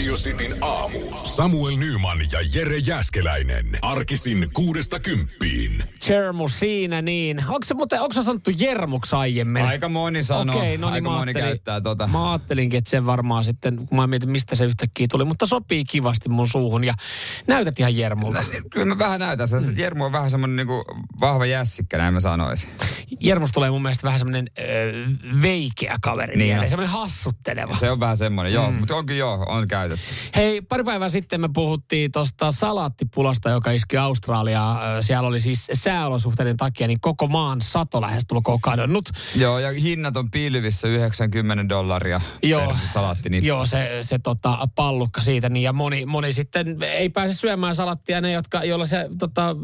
Radio Cityn aamu. Samuel Nyman ja Jere Jäskeläinen. Arkisin kuudesta kymppiin. Jermu siinä niin. Onko se muuten, onko se sanottu Jermuksi aiemmin? Aika moni sanoo. Okei, no niin Aika mä moni ajattelin- käyttää tota. Mä ajattelinkin, että se varmaan sitten, kun mä mietin, mistä se yhtäkkiä tuli, mutta sopii kivasti mun suuhun ja näytät ihan Jermulta. Kyllä mä vähän näytän. Se Jermu on vähän semmonen niinku vahva jässikkä, näin mä sanoisin. Jermusta tulee mun mielestä vähän semmoinen öö, veikeä kaveri Niin niin mieleen, on. semmoinen hassutteleva. Se on vähän semmonen, joo. Mutta onkin joo, on käytetty. Hei, pari päivää sitten me puhuttiin tuosta salaattipulasta, joka iski Australiaa. Siellä oli siis sääolosuhteiden takia niin koko maan sato lähestulkoon kadonnut. Joo, ja hinnat on pilvissä 90 dollaria Joo, per salaatti. Niin joo se, se tota, pallukka siitä. Niin, ja moni, moni sitten ei pääse syömään salattia. Ne, jotka, joilla se tota,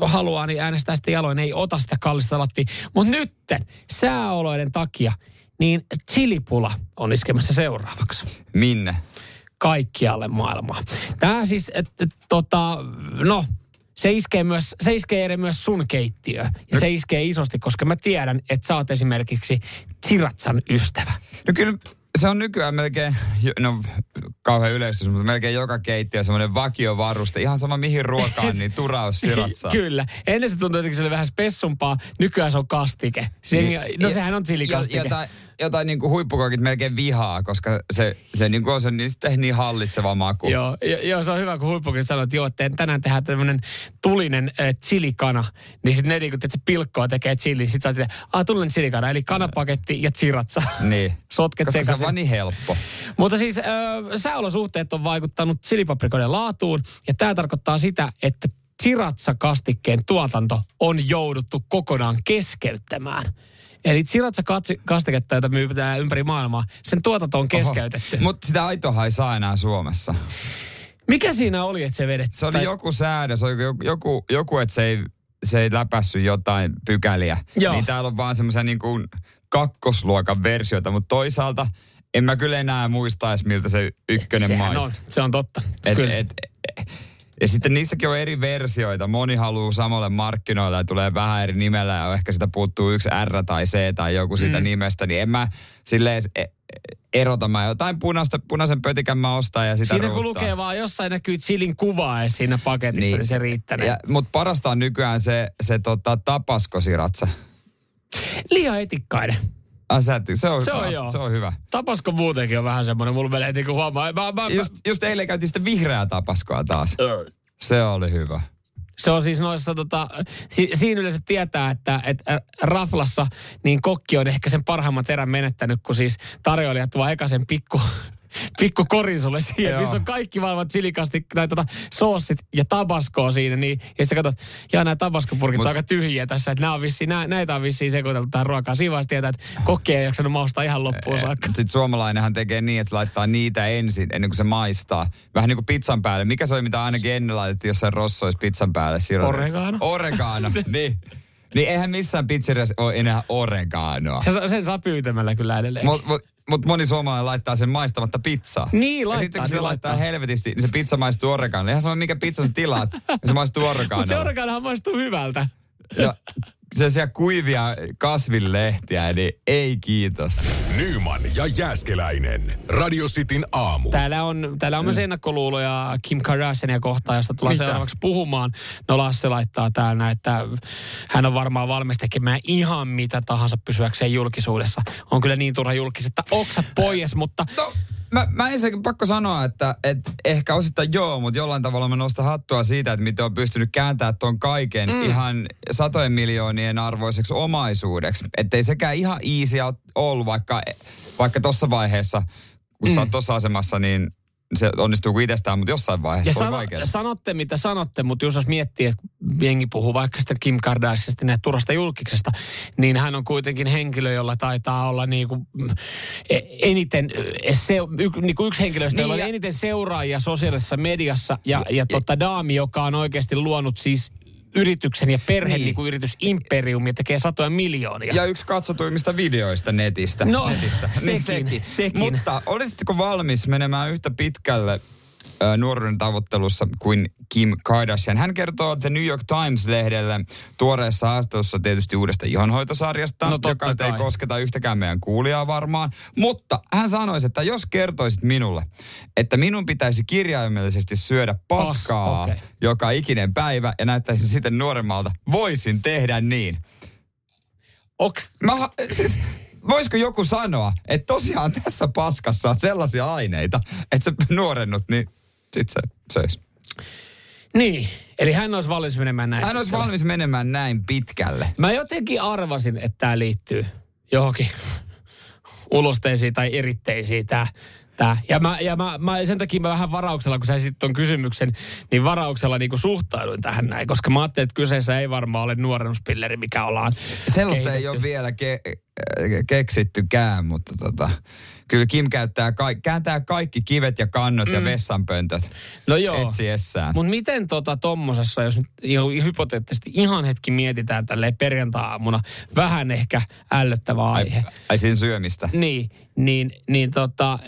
haluaa, niin äänestää sitten jaloin. Ei ota sitä kallista salattia. Mutta nytten sääoloiden takia, niin chilipula on iskemässä seuraavaksi Minne? Kaikkialle maailmaan. Tämä siis, että tota, no, se iskee, myös, se iskee eri myös sun keittiöön. Ja se iskee isosti, koska mä tiedän, että sä oot esimerkiksi Siratsan ystävä. No kyllä se on nykyään melkein, no kauhean yleistys, mutta melkein joka keittiö semmoinen vakiovaruste. Ihan sama mihin ruokaan, niin turaus siratsaa. Kyllä. Ennen se tuntui jotenkin se oli vähän spessumpaa. Nykyään se on kastike. Se, niin, no sehän on chilikastike. jo- Jotain, jotain niin kuin huippukokit melkein vihaa, koska se, se niin kuin on se niin, sitten niin hallitseva maku. Joo, jo, joo, se on hyvä, kun huippukin sanoo, että joo, että tänään tehdään tämmöinen tulinen äh, chilikana. Niin sitten ne niin että se pilkkoa tekee chili. Sitten sä oot ah, tulinen chilikana, eli kanapaketti ja chiratsa. Niin. Sotket Koska se on sekaisin. vaan niin helppo. Mutta siis äh, sääolosuhteet on vaikuttanut chilipaprikoiden laatuun. Ja tämä tarkoittaa sitä, että chiratsa-kastikkeen tuotanto on jouduttu kokonaan keskeyttämään. Eli chiratsa-kastiketta, jota myydään ympäri maailmaa, sen tuotanto on keskeytetty. Mutta sitä aitoa ei saa enää Suomessa. Mikä siinä oli, että se vedettiin? Se oli joku säädös, oli joku, joku, joku että se ei, se ei läpässy jotain pykäliä. Joo. Niin täällä on vaan semmoisia niin kuin kakkosluokan versioita, mutta toisaalta en mä kyllä enää muista edes, miltä se ykkönen maistuu. se on totta. Et, Kyllä. et, et, ja sitten niistäkin on eri versioita. Moni haluaa samalle markkinoille ja tulee vähän eri nimellä ja ehkä sitä puuttuu yksi R tai C tai joku siitä mm. nimestä. Niin en mä silleen edes e- erota. Mä jotain punaista, punaisen pötikän mä ostan ja sitä Siinä kun ruuttaa. lukee vaan jossain näkyy chilin kuva edes siinä paketissa, niin, niin se riittää. Ja, mutta parasta on nykyään se, se tota, tapaskosiratsa. Liian etikkainen. Ah, et- se on, Se on hyvä. joo. Se on hyvä. Tapasko muutenkin on vähän semmoinen, mulla menee niinku huomaa. Mä, mä, Just, just eilen käytiin sitä vihreää tapaskoa taas. Se oli hyvä. Se on siis noissa, tota, si, siinä yleensä tietää, että, että raflassa niin kokki on ehkä sen parhaimman terän menettänyt, kun siis tarjoilija tuo eka sen pikku, pikku korin sulle siihen, Joo. missä on kaikki maailman chilikasti, tai tota, soosit ja tabaskoa siinä, niin, ja sitten katsot, ja nämä tabaskopurkit Mut- on aika tyhjiä tässä, että nämä on vissiin, nää, näitä on vissiin sekoiteltu tähän ruokaan. Siinä vaiheessa tietää, että kokki ei jaksanut maustaa ihan loppuun saakka. Sitten suomalainenhan tekee niin, että laittaa niitä ensin, ennen kuin se maistaa. Vähän niin kuin pizzan päälle. Mikä se oli, mitä ainakin ennen laitettiin jossain rossoissa pizzan päälle? Sirotin. Oregano. Oregano, niin. Niin eihän missään pizzeriassa ole enää oreganoa. Se, sen saa pyytämällä kyllä edelleen. Mutta mut, mut moni suomalainen laittaa sen maistamatta pizzaa. Niin, Ja laittaa, sitten kun se niin laittaa laittaa. helvetisti, niin se pizza maistuu oreganolle. Eihän se ole mikä pizza sä tilaat, se maistuu Mutta se oreganohan maistuu hyvältä. Ja se siellä kuivia kasvinlehtiä, niin ei kiitos. Nyman ja Jääskeläinen. Radio Cityn aamu. Täällä on, täällä on myös ennakkoluuloja Kim Kardashiania kohtaan, josta tullaan Mitä? seuraavaksi puhumaan. No Lasse laittaa täällä, että hän on varmaan valmis tekemään ihan mitä tahansa pysyäkseen julkisuudessa. On kyllä niin turha julkis, että oksat pois, mutta No, mä, mä ensinnäkin pakko sanoa, että, että ehkä osittain joo, mutta jollain tavalla mä nostan hattua siitä, että miten on pystynyt kääntämään tuon kaiken mm. ihan satojen miljoonien arvoiseksi omaisuudeksi. Että ei sekään ihan easy ollut, vaikka, vaikka tuossa vaiheessa, kun mm. sä oot tuossa asemassa, niin se onnistuu kuin itsestään, mutta jossain vaiheessa ja se on sano, vaikeaa. sanotte mitä sanotte, mutta jos jos miettii, että jengi puhuu vaikka sitä Kim Kardashianista ja turhasta julkiksesta, niin hän on kuitenkin henkilö, jolla taitaa olla niin kuin eniten, se, y, niin kuin yksi henkilöistä, niin jolla on eniten seuraajia sosiaalisessa mediassa ja, ja, ja tota daami, joka on oikeasti luonut siis yrityksen ja perheen niin. niin yritys imperiumi tekee satoja miljoonia. Ja yksi katsotuimmista videoista netistä. No, netissä. sekin, niin sekin. sekin. Mutta olisitko valmis menemään yhtä pitkälle nuoruuden tavoittelussa kuin Kim Kardashian. Hän kertoo The New York Times-lehdelle tuoreessa haastattelussa tietysti uudesta ihonhoitosarjasta, no, joka kai. ei kosketa yhtäkään meidän kuulijaa varmaan. Mutta hän sanoisi, että jos kertoisit minulle, että minun pitäisi kirjaimellisesti syödä paskaa Pas, okay. joka ikinen päivä ja näyttäisin sitten nuoremmalta, voisin tehdä niin. Onks... Mä, siis, voisiko joku sanoa, että tosiaan tässä paskassa on sellaisia aineita, että se nuorennut, niin sit se söisi. Niin, eli hän olisi valmis menemään näin Hän olisi pitkälle. valmis menemään näin pitkälle. Mä jotenkin arvasin, että tämä liittyy johonkin ulosteisiin tai eritteisiin tämä Tää. Ja, mä, ja mä, mä, sen takia mä vähän varauksella, kun sä esitit ton kysymyksen, niin varauksella niinku suhtauduin tähän näin, koska mä ajattelin, että kyseessä ei varmaan ole nuorennuspilleri, mikä ollaan Sellaista kehitetty. ei ole vielä ke- keksittykään, mutta tota, kyllä Kim käyttää ka- kääntää kaikki kivet ja kannot mm. ja vessanpöntöt no joo. etsiessään. Mutta miten tota tommosessa, jos nyt hypoteettisesti ihan hetki mietitään tälle perjantai-aamuna, vähän ehkä ällöttävä aihe. Ai, ai siinä syömistä. Niin, niin, niin tota,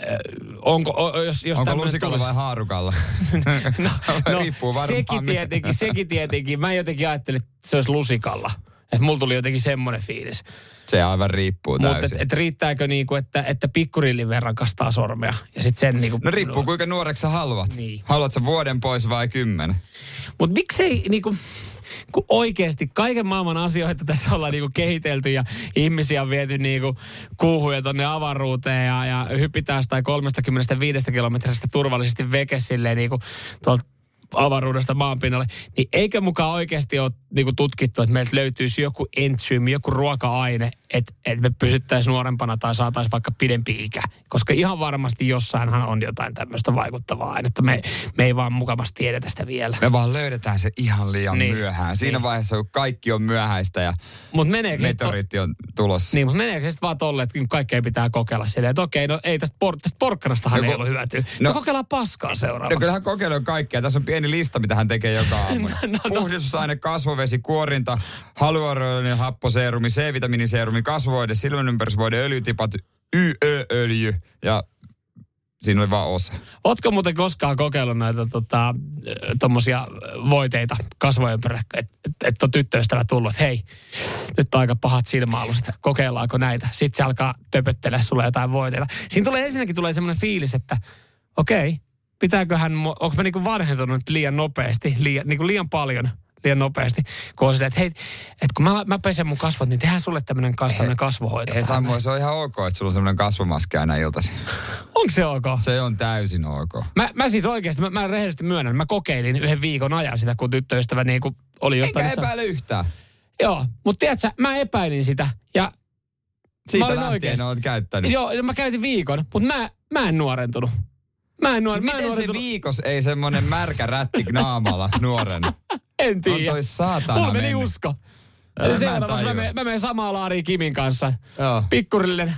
onko, jos, jos onko lusikalla tulisi... vai haarukalla? no, no Riippuu varmaan. Sekin tietenkin, sekin tietenkin. Mä jotenkin ajattelin, että se olisi lusikalla. Että mulla tuli jotenkin semmoinen fiilis. Se aivan riippuu täysin. Mutta et, et riittääkö niinku, että, että pikkurillin verran kastaa sormea ja sit sen niinku... No riippuu kuinka nuoreksi sä haluat. Niin. Haluatko vuoden pois vai kymmenen? Mutta miksei niinku kun oikeasti kaiken maailman asioita tässä ollaan niinku kehitelty ja ihmisiä on viety niinku kuuhuja tonne avaruuteen ja, ja hypitään sitä 35 kilometristä turvallisesti veke silleen niinku tuolta avaruudesta maanpinnalle, niin eikö mukaan oikeasti ole niin tutkittu, että meiltä löytyisi joku entsyymi, joku ruoka-aine, että, että me pysyttäisiin nuorempana tai saataisiin vaikka pidempi ikä. Koska ihan varmasti jossainhan on jotain tämmöistä vaikuttavaa ainetta. Me, me ei vaan mukavasti tiedetä sitä vielä. Me vaan löydetään se ihan liian niin. myöhään. Siinä niin. vaiheessa, kun kaikki on myöhäistä ja Mut meteoriitti on tulossa. Niin, mutta meneekö se sitten vaan tolle, että kaikkea pitää kokeilla silleen, että okei, no ei tästä, por, tästä porkkanastahan no, ei ollut hyötyä. No, no kokeillaan paskaa seuraavaksi. No kyllähän kokeilee kaikkea. Tässä on pieni lista, mitä hän tekee joka aamu. no, no, no. Puhdistusaine, kasvovesi, kuorinta, haluaroinen happoseerumi, C-vitamiiniseerumi, kasvoide, silmänympärysvoide, öljytipat, YÖ-öljy ja siinä oli vaan osa. Ootko muuten koskaan kokeillut näitä tota, tommosia voiteita kasvojen ympärillä, että et, et on tyttöystävä tullut, että hei, nyt on aika pahat silmäaluset, kokeillaanko näitä? Sitten se alkaa töpöttele sulle jotain voiteita. Siinä tulee ensinnäkin tulee semmoinen fiilis, että okei, okay, pitääköhän, onko mä niinku vanhentunut liian nopeasti, liian, niinku liian paljon liian nopeasti, kun on silleen, että hei, että kun mä, mä pesen mun kasvot, niin tehdään sulle tämmöinen kas, kasvohoito. Hei Samu, se on ihan ok, että sulla on semmoinen kasvomaski aina iltaisin. Onko se ok? Se on täysin ok. Mä, mä siis oikeasti, mä, mä rehellisesti myönnän, mä kokeilin yhden viikon ajan sitä, kun tyttöystävä niin kuin oli jostain... Enkä epäile yhtään. Joo, mutta tiedätkö, mä epäilin sitä ja siitä lähtien oikeasti. olet käyttänyt. Joo, mä käytin viikon, mutta mä, mä en nuorentunut. Mä en, nuor, siis mä en miten se viikos ei semmonen märkä rätti naamalla nuoren? En tiedä. On toi saatana Mulla meni usko. Eli seuraavaksi mä, menen, mä menen samaa laariin Kimin kanssa. Joo. Pikkurille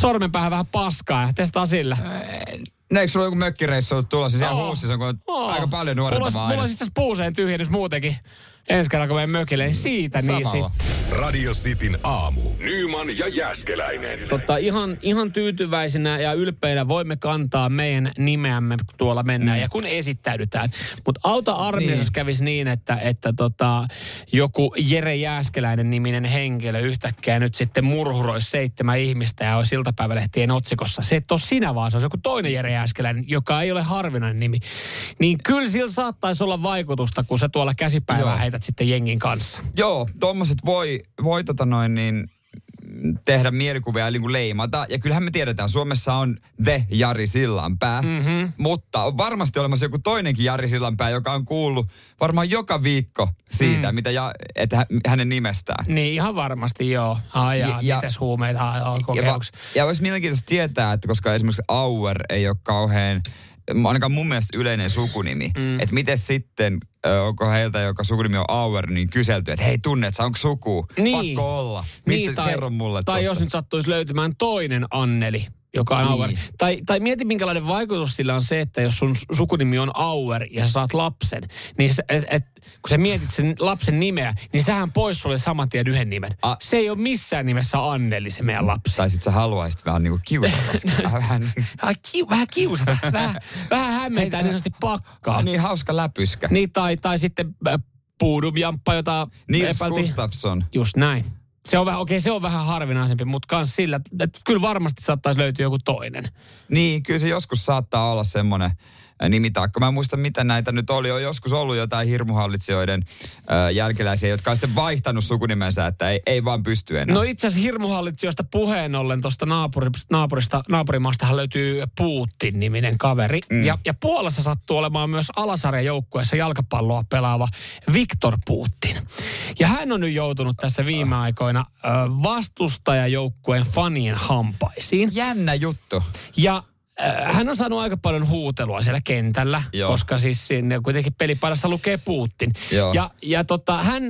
sormenpäähän vähän paskaa ja testaa sillä. No eikö sulla joku mökkireissu tulossa? Siellä oh. huussissa on oh. aika paljon nuorentavaa Mulla, mulla on itse asiassa puuseen tyhjennys muutenkin ensi kerran kun menen mökille, niin siitä niin Samalla. niin sit. Radio Cityn aamu. Nyman ja Jäskeläinen. Totta, ihan, ihan tyytyväisinä ja ylpeinä voimme kantaa meidän nimeämme tuolla mennään mm. ja kun esittäydytään. Mutta auta armias, niin. jos kävisi niin, että, että tota, joku Jere Jääskeläinen niminen henkilö yhtäkkiä nyt sitten murhuroisi seitsemän ihmistä ja olisi iltapäivälehtien otsikossa. Se et ole sinä vaan, se on joku toinen Jere Jääskeläinen, joka ei ole harvinainen nimi. Niin kyllä sillä saattaisi olla vaikutusta, kun se tuolla käsipäivää heität sitten jengin kanssa. Joo, tuommoiset voi, voi tota noin niin, tehdä mielikuvia ja niin kuin leimata. Ja kyllähän me tiedetään, Suomessa on The Jari Sillanpää, mm-hmm. mutta on varmasti olemassa joku toinenkin Jari Sillanpää, joka on kuullut varmaan joka viikko siitä, mm. mitä ja, että hänen nimestään. Niin, ihan varmasti joo. Ai ja, ja, mites huumeita on kokemuksi. Ja, ja olisi mielenkiintoista tietää, että koska esimerkiksi Auer ei ole kauhean ainakaan mun mielestä yleinen sukunimi. Mm. Että miten sitten onko heiltä, joka sukunimi on Auer, niin kyselty, että hei tunnet, onko suku? Niin. Pakko olla. Mistä Niin, tai, kerro mulle Tai tosta. jos nyt sattuisi löytymään toinen Anneli, joka on Niin. Auer. Tai, tai mieti, minkälainen vaikutus sillä on se, että jos sun sukunimi on Auer ja sä saat lapsen, niin se, et, et, kun sä mietit sen lapsen nimeä, niin sähän pois sulle saman tien yhden nimen. A- se ei ole missään nimessä Anneli, se meidän lapsi. Tai sit sä haluaisit vähän niinku kiusata. vähän, niin, Ai, kiu, vähän kiusata, vähän, vähän hämmentää niin sanotusti pakkaa. niin hauska läpyskä. Niin, tai, tai sitten äh, Puudumjamppa, jota Nils epäiltiin. Gustafsson. Just näin. Se on vähän, okei, se on vähän harvinaisempi, mutta kans sillä, että kyllä varmasti saattaisi löytyä joku toinen. Niin, kyllä se joskus saattaa olla semmoinen nimitaakka. Mä en muista, mitä näitä nyt oli. On joskus ollut jotain hirmuhallitsijoiden äh, jälkeläisiä, jotka on sitten vaihtanut sukunimensä, että ei, ei vaan pysty enää. No itse asiassa hirmuhallitsijoista puheen ollen tuosta naapurista, naapurista, naapurimaastahan löytyy Putin-niminen kaveri. Mm. Ja, ja Puolassa sattuu olemaan myös alasarjan joukkueessa jalkapalloa pelaava Viktor Putin. Ja hän on nyt joutunut tässä viime aikoina ö, vastustajajoukkueen fanien hampaisiin. Jännä juttu. Ja hän on saanut aika paljon huutelua siellä kentällä, Joo. koska siis sinne kuitenkin pelipaidassa lukee Putin. Joo. Ja, ja tota, hän,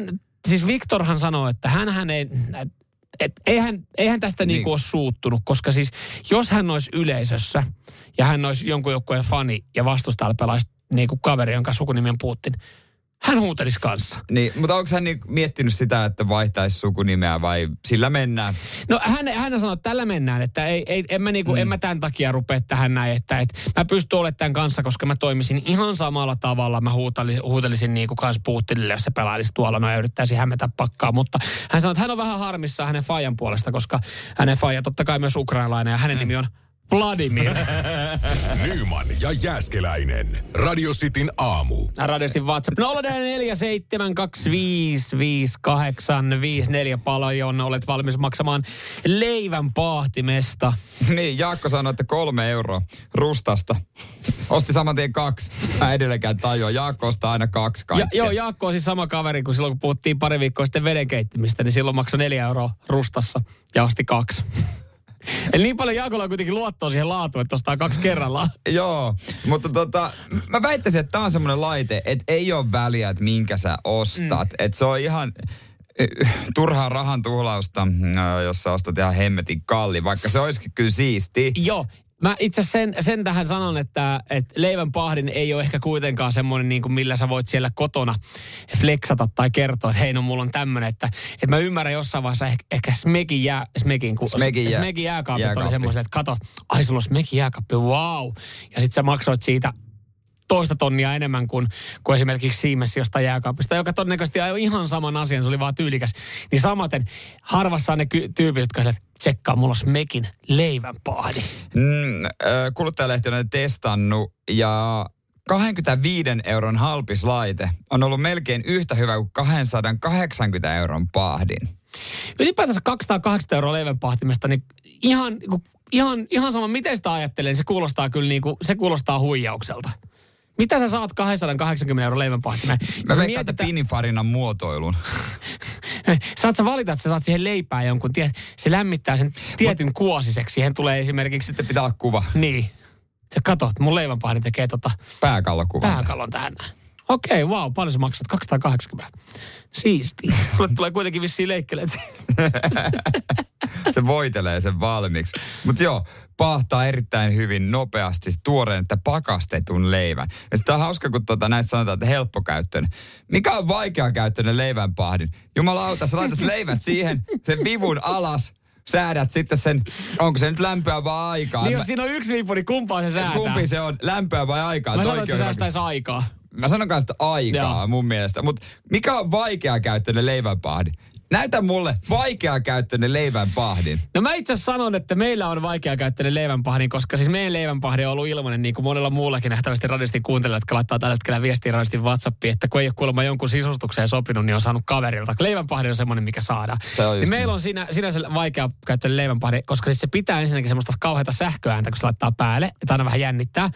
siis Viktorhan sanoi, että hän, hän ei, et, eihän, eihän tästä niin. Niin. niinku ole suuttunut, koska siis jos hän olisi yleisössä ja hän olisi jonkun joukkueen fani ja vastustajalla pelaisi niinku kaveri, jonka sukunimi on Putin, hän huutelisi kanssa. Niin, mutta onko hän niin miettinyt sitä, että vaihtaisi sukunimeä vai sillä mennään? No hän, hän sanoi, että tällä mennään, että ei, ei, en, mä niinku, mm. en mä tämän takia rupea tähän näin, että et, mä pystyn olemaan tämän kanssa, koska mä toimisin ihan samalla tavalla. Mä huutalisin, huutelisin niinku kans Putinille, jos se pelailisi tuolla, no ja yrittäisi hämätä pakkaa. Mutta hän sanoi, että hän on vähän harmissaan hänen fajan puolesta, koska hänen faija totta kai myös ukrainalainen ja hänen nimi on Vladimir. Nyman ja Jääskeläinen. Radio Cityn aamu. Radiosti WhatsApp 0447255854 paljon olet valmis maksamaan leivän paahtimesta. niin, Jaakko sanoi, että kolme euroa rustasta. Osti saman tien kaksi. Mä edelleenkään tajua. Jaakko ostaa aina kaksi Ja, kaikkea. joo, Jaakko on siis sama kaveri kuin silloin, kun puhuttiin pari viikkoa sitten vedenkeittimistä, niin silloin maksoi neljä euroa rustassa ja osti kaksi. Eli niin paljon Jaakolla on kuitenkin luottoa siihen laatuun, että ostaa kaksi kerrallaan. Joo, mutta tota, mä väittäisin, että tää on semmoinen laite, että ei ole väliä, että minkä sä ostat. Mm. Että se on ihan äh, turhaa rahan tuhlausta, äh, jos sä ostat ihan hemmetin kalli, vaikka se olisikin kyllä siisti. Joo, Mä itse sen, sen tähän sanon, että, että leivän pahdin ei ole ehkä kuitenkaan semmoinen, niin kuin millä sä voit siellä kotona flexata tai kertoa, että hei no mulla on tämmöinen, että, että mä ymmärrän jossain vaiheessa ehkä, ehkä Smekin, jää, Smekin, kun, Smekin jää- Smekin jääkaapit jääkaappi. oli semmoiselle, että kato, ai sulla on Smekin jääkaappi, wow. Ja sit sä maksoit siitä toista tonnia enemmän kuin, kuin esimerkiksi Siemens jostain jääkaapista, joka todennäköisesti ajoi ihan saman asian, se oli vaan tyylikäs. Niin samaten harvassa on ne ky- tyypit, jotka että tsekkaa, mulla on Smekin leivänpahdi. Mm, äh, kuluttajalehti on testannut ja 25 euron halpislaite on ollut melkein yhtä hyvä kuin 280 euron pahdin. Ylipäätänsä 280 euroa leivänpahtimesta, niin ihan, niinku- ihan, ihan sama miten sitä ajattelee, niin se kuulostaa kyllä niinku, se kuulostaa huijaukselta. Mitä sä saat 280 euroa leivänpahtimeen? Mä veikkaan, että Pinifarinan muotoilun. Saat sä valita, että sä saat siihen leipää jonkun, tiedät, se lämmittää sen tietyn kuosiseksi. Siihen tulee esimerkiksi, Sitten pitää olla kuva, niin, sä katot, mun leivänpahdin tekee tota pääkallokuva. pääkallon tähän. Okei, okay, wow, paljon sä maksat? 280. Siisti. Sulle tulee kuitenkin vissiin leikkeleet. se voitelee sen valmiiksi. Mutta joo, pahtaa erittäin hyvin nopeasti tuoreen, että pakastetun leivän. Ja sitten on hauska, kun tuota, näistä sanotaan, että helppokäyttöinen. Mikä on vaikeakäyttöinen leivänpahdin? Jumalauta, sä laitat leivät siihen, sen vivun alas, säädät sitten sen, onko se nyt lämpöä vai aikaa? niin jos siinä on yksi vipu, niin kumpaa se säätää? Kumpi se on, lämpöä vai aikaa? Mä sanoin, että se säästäisi aikaa. Mä sanon kanssa sitä aikaa Joo. mun mielestä. Mutta mikä on vaikeakäyttöinen leivänpahdi? Näytä mulle vaikeakäyttöinen leivänpahdin. No mä itse sanon, että meillä on vaikeakäyttöinen leivänpahdi, koska siis meidän leivänpahdi on ollut ilmainen niin kuin monella muullakin nähtävästi radistin kuuntelijat, jotka laittaa tällä hetkellä viestiä radistin WhatsAppiin, että kun ei ole kuulemma jonkun sisustukseen sopinut, niin on saanut kaverilta. Leivänpahdi on semmoinen, mikä saadaan. Se on niin meillä niin. on siinä, siinä se vaikeakäyttöinen leivänpahdi, koska siis se pitää ensinnäkin semmoista kauheata sähköääntä, kun se laittaa päälle, että aina vähän jännittää.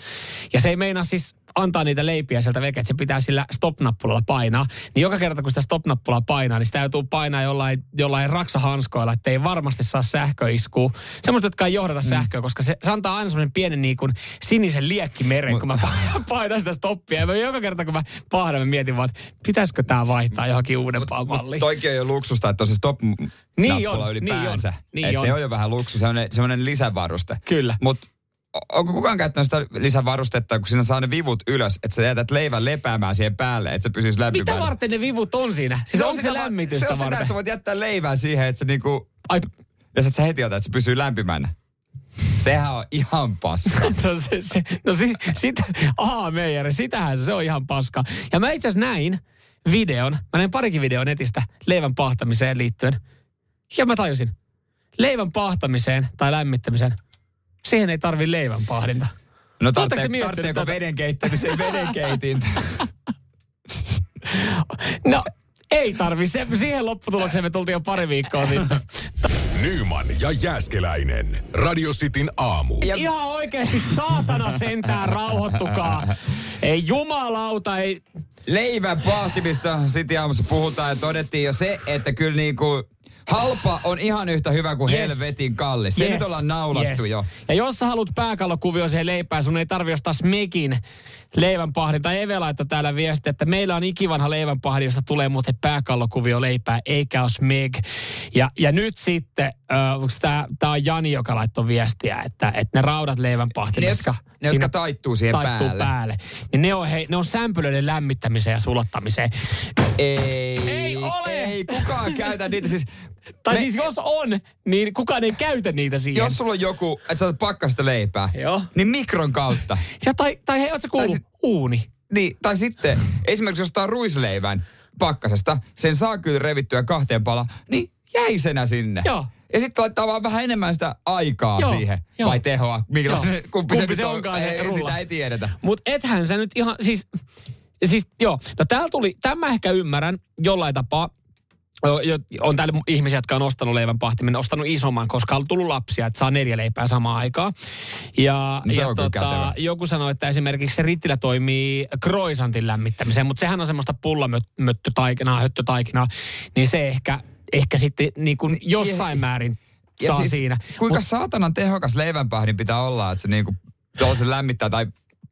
Ja se ei meinaa siis antaa niitä leipiä sieltä veke, että se pitää sillä stop-nappulalla painaa, niin joka kerta kun sitä stop-nappulaa painaa, niin sitä joutuu painaa jollain, jollain raksahanskoilla, että ei varmasti saa sähköiskua. Semmoista, jotka ei johdata mm. sähköä, koska se, se antaa aina semmoinen pienen niin kuin sinisen liekkimeren, kun mä painan sitä stoppia. Ja mä joka kerta kun mä pahdan, mä mietin vaan, että pitäisikö tämä vaihtaa johonkin uudempaan malliin. Toikin on jo luksusta, että on se stop niin on, ylipäänsä. Niin on, niin on. se on jo vähän luksus, semmoinen, semmoinen lisävaruste. Kyllä. Mutta onko kukaan käyttänyt sitä lisävarustetta, kun sinä saa ne vivut ylös, että sä jätät leivän lepäämään siihen päälle, että se pysyisi lämpimään? Mitä varten ne vivut on siinä? Siis se on, se lämmitystä se on varten? Sitä, että sä voit jättää leivän siihen, että se niinku... Ai. Ja sä heti otat, että se pysyy lämpimänä. Sehän on ihan paska. no se, se, no si, sitä, aha Meijeri, sitähän se, on ihan paska. Ja mä itse asiassa näin videon, mä näin parikin video netistä leivän pahtamiseen liittyen. Ja mä tajusin, leivän pahtamiseen tai lämmittämiseen – Siihen ei tarvi leivän pahdinta. No tarvitseeko, veden keittämiseen veden keitintä? no, ei tarvi. Se, siihen lopputulokseen me tultiin jo pari viikkoa sitten. Nyman ja Jääskeläinen. Radio Cityn aamu. Ja ihan oikeasti saatana sentään rauhoittukaa. Ei jumalauta, ei... Leivän pahtimista City aamussa puhutaan ja todettiin jo se, että kyllä niinku Halpa on ihan yhtä hyvä kuin yes. helvetin kallis. Se yes. nyt ollaan naulattu yes. jo. Ja jos sä haluat pääkallokuvio siihen leipään, sun ei tarvi ostaa Smekin leivänpahdi. Tai Eve laittaa täällä viesti, että meillä on ikivanha leivänpahdi, josta tulee muuten pääkallokuvio leipää, eikä ole Smeg. Ja, ja nyt sitten, äh, tämä on Jani, joka laittoi viestiä, että, että ne raudat leivänpahtimessa. Ne, ne jotka taittuu siihen taittuu päälle. päälle. Niin ne on, hei, ne on sämpylöiden lämmittämiseen ja sulattamiseen. Ei, ei ole. Ei kukaan käytä niitä. Siis tai me, siis jos on, niin kukaan ei käytä niitä siihen. Jos sulla on joku, että sä otat pakkasta leipää, Joo. niin mikron kautta. Ja tai, tai hei, ootko kuullut? Sit, uuni. Niin, tai sitten esimerkiksi jos ottaa ruisleivän pakkasesta, sen saa kyllä revittyä kahteen pala, niin jäisenä sinne. Joo. Ja sitten laittaa vaan vähän enemmän sitä aikaa Joo, siihen. Jo. Vai tehoa. Millä, kumpi, kumpi se, se onkaan se rulla. Sitä ei tiedetä. Mutta ethän sä nyt ihan, siis, siis joo. No täällä tuli, tämä ehkä ymmärrän jollain tapaa on täällä ihmisiä, jotka on ostanut leivän pahtimen, ostanut isomman, koska on tullut lapsia, että saa neljä leipää samaan aikaan. Ja, no ja tota, joku sanoi, että esimerkiksi se rittilä toimii kroisantin lämmittämiseen, mutta sehän on semmoista pullamöttötaikinaa, höttötaikinaa, niin se ehkä, ehkä sitten niin kuin jossain määrin ja saa siis, siinä. Kuinka Mut, saatanan tehokas leivänpahdin pitää olla, että se niin kuin se lämmittää tai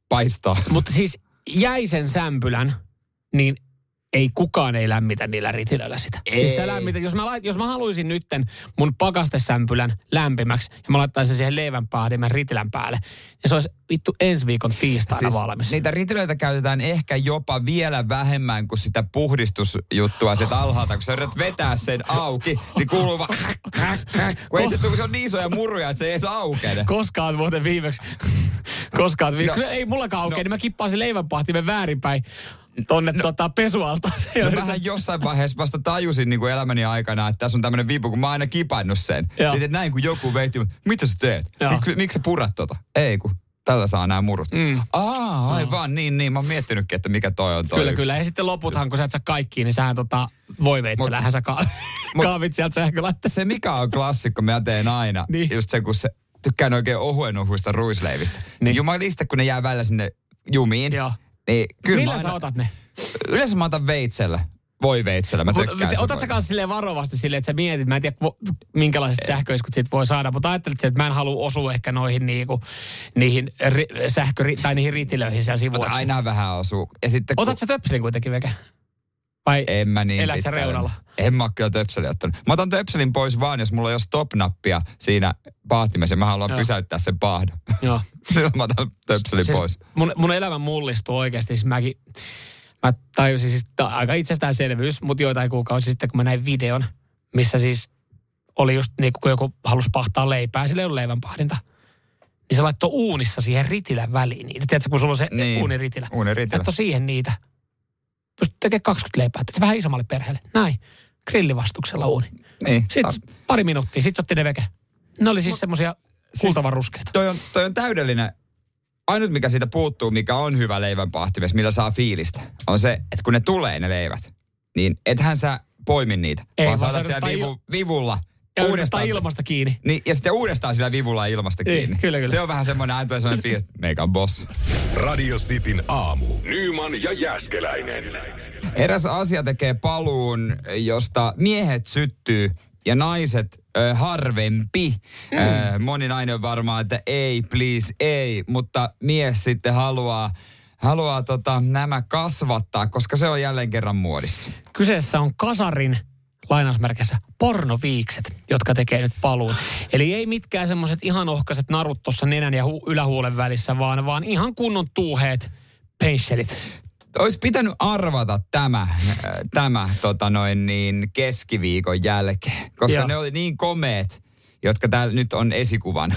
paistaa? Mutta siis jäisen sämpylän, niin ei kukaan ei lämmitä niillä ritilöillä sitä. Ei. Siis lämmitä, jos mä, lait, jos mä haluaisin nytten mun pakastesämpylän lämpimäksi ja mä laittaisin siihen leivänpahdimen ritilän päälle, ja se olisi vittu ensi viikon tiistaina siis valmis. Niitä ritilöitä käytetään ehkä jopa vielä vähemmän kuin sitä puhdistusjuttua sieltä alhaalta, kun sä yrität vetää sen auki, niin kuuluu vaan kun ei se, kun se on niin isoja muruja, että se ei edes aukene. Koskaan muuten viimeksi, koskaan viimeksi, no, ei mullakaan aukene, no, niin mä kippaan leivänpahtimen väärinpäin tonne no, tota pesualta. No mähän jossain vaiheessa vasta tajusin niin kuin elämäni aikana, että tässä on tämmöinen vipu, kun mä oon aina kipannut sen. Joo. Sitten näin, kun joku veitti, mitä sä teet? Mik, miksi sä purat tota? Ei kun tällä saa nämä murut. Mm. Aa, aivan, no. niin, niin. Mä oon miettinytkin, että mikä toi on toi Kyllä, yksi. kyllä. Ja sitten loputhan, kun sä et saa kaikkiin, niin sähän tota, voi veitsellähän sä ka- kaavit sieltä sähkölaitteesta. Se mikä on klassikko, mä teen aina, niin. just se, kun se tykkään oikein ohuen ohuista ruisleivistä. Niin. Jumalista, kun ne jää välillä sinne jumiin. Joo. Niin, kyllä Millä aina, sä otat ne? Yleensä mä otan veitsellä. Voi veitsellä, mä tykkään Mut, Otat sä kanssa silleen varovasti silleen, että sä mietit, mä en tiedä minkälaiset e- sähköiskut siitä voi saada, mutta ajattelet että mä en halua osua ehkä noihin niinku, niihin ri, sähkö, tai niihin ritilöihin siellä sivuilla. aina vähän osuu. Ja sitten, Otat kun... sä töpselin kuitenkin veke? Vai en mä niin elät sä reunalla? En mä kyllä töpseliä ottanut. Mä otan töpselin pois vaan, jos mulla on jo stop-nappia siinä pahtimessa ja mä haluan Joo. pysäyttää sen pahdon. Joo. Silloin mä otan töpselin siis pois. Mun, mun elämä mullistuu oikeasti. Siis mäkin, mä tajusin siis aika itsestäänselvyys, mutta joitain kuukausia sitten, kun mä näin videon, missä siis oli just niin kuin joku halusi pahtaa leipää, sillä ei ollut leivänpahdinta. Niin se laittoi uunissa siihen ritilän väliin niitä. Tiedätkö, kun sulla on se niin, uuniritilä. Uuniritilä. Laittoi siihen niitä. Pystyt tekemään 20 leipää, että vähän isommalle perheelle. Näin. Grillivastuksella uuni. Niin. Sitten pari minuuttia, sitten otti ne veke. Ne oli siis semmoisia siis kultavan ruskeita. Toi on, toi on täydellinen ainut mikä siitä puuttuu, mikä on hyvä leivänpahtimes, millä saa fiilistä, on se, että kun ne tulee ne leivät, niin ethän sä poimi niitä, Ei, vaan saatat siellä vivu, vivulla Ja uudestaan. ilmasta kiinni. Niin, ja sitten uudestaan sillä vivulla ilmasta Niin, kiinni. kyllä, kyllä. Se on vähän semmoinen, aina tulee semmoinen fiilis, meikä on boss. Radio Cityn aamu. Nyman ja Jäskeläinen. Eräs asia tekee paluun, josta miehet syttyy ja naiset ö, harvempi. Mm. Ö, moni nainen on varmaan, että ei, please, ei, mutta mies sitten haluaa, haluaa tota, nämä kasvattaa, koska se on jälleen kerran muodissa. Kyseessä on kasarin lainausmerkissä pornoviikset, jotka tekee nyt paluun. Eli ei mitkään semmoiset ihan ohkaiset narut tuossa nenän ja hu- ylähuulen välissä, vaan, vaan ihan kunnon tuuheet pensselit. Olisi pitänyt arvata tämä, äh, tämä tota noin niin, keskiviikon jälkeen, koska Joo. ne oli niin komeet, jotka täällä nyt on esikuvana.